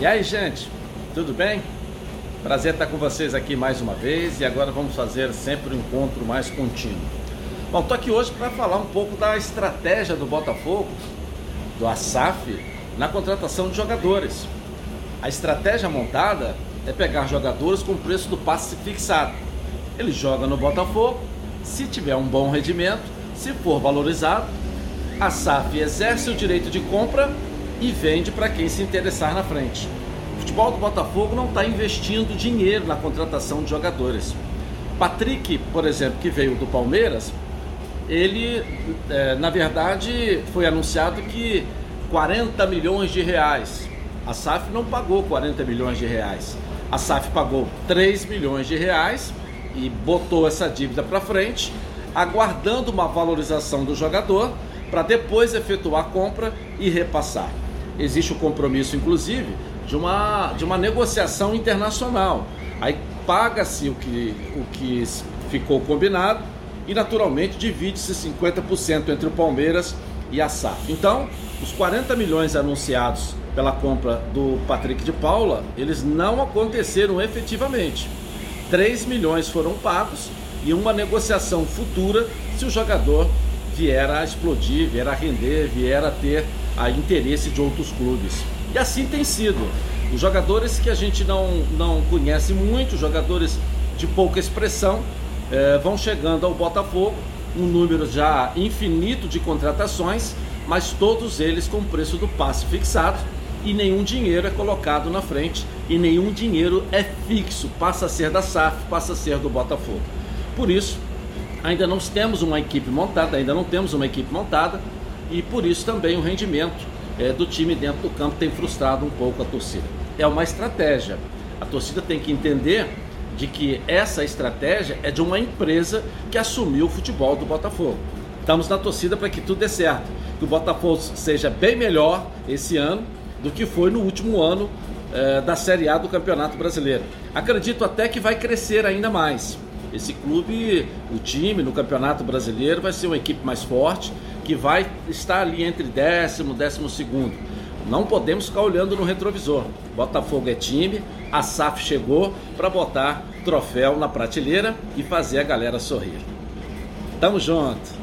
E aí, gente, tudo bem? Prazer estar com vocês aqui mais uma vez e agora vamos fazer sempre um encontro mais contínuo. Bom, estou aqui hoje para falar um pouco da estratégia do Botafogo, do ASAF, na contratação de jogadores. A estratégia montada é pegar jogadores com preço do passe fixado. Ele joga no Botafogo, se tiver um bom rendimento, se for valorizado, a SAF exerce o direito de compra e vende para quem se interessar na frente. O futebol do Botafogo não está investindo dinheiro na contratação de jogadores. Patrick, por exemplo, que veio do Palmeiras, ele, é, na verdade, foi anunciado que 40 milhões de reais. A SAF não pagou 40 milhões de reais. A SAF pagou 3 milhões de reais e botou essa dívida para frente, aguardando uma valorização do jogador para depois efetuar a compra e repassar existe o compromisso, inclusive, de uma, de uma negociação internacional. Aí paga-se o que, o que ficou combinado e, naturalmente, divide-se 50% entre o Palmeiras e a SAF. Então, os 40 milhões anunciados pela compra do Patrick de Paula, eles não aconteceram efetivamente. 3 milhões foram pagos e uma negociação futura se o jogador vier a explodir, vier a render, vier a ter a interesse de outros clubes. E assim tem sido. Os jogadores que a gente não, não conhece muito, jogadores de pouca expressão, eh, vão chegando ao Botafogo, um número já infinito de contratações, mas todos eles com preço do passe fixado e nenhum dinheiro é colocado na frente e nenhum dinheiro é fixo, passa a ser da SAF, passa a ser do Botafogo. Por isso, ainda não temos uma equipe montada, ainda não temos uma equipe montada, e por isso também o rendimento é, do time dentro do campo tem frustrado um pouco a torcida. É uma estratégia. A torcida tem que entender de que essa estratégia é de uma empresa que assumiu o futebol do Botafogo. Estamos na torcida para que tudo dê certo, que o Botafogo seja bem melhor esse ano do que foi no último ano é, da Série A do Campeonato Brasileiro. Acredito até que vai crescer ainda mais. Esse clube, o time no Campeonato Brasileiro vai ser uma equipe mais forte que vai estar ali entre décimo, décimo segundo. Não podemos ficar olhando no retrovisor. Botafogo é time, a SAF chegou para botar troféu na prateleira e fazer a galera sorrir. Tamo junto!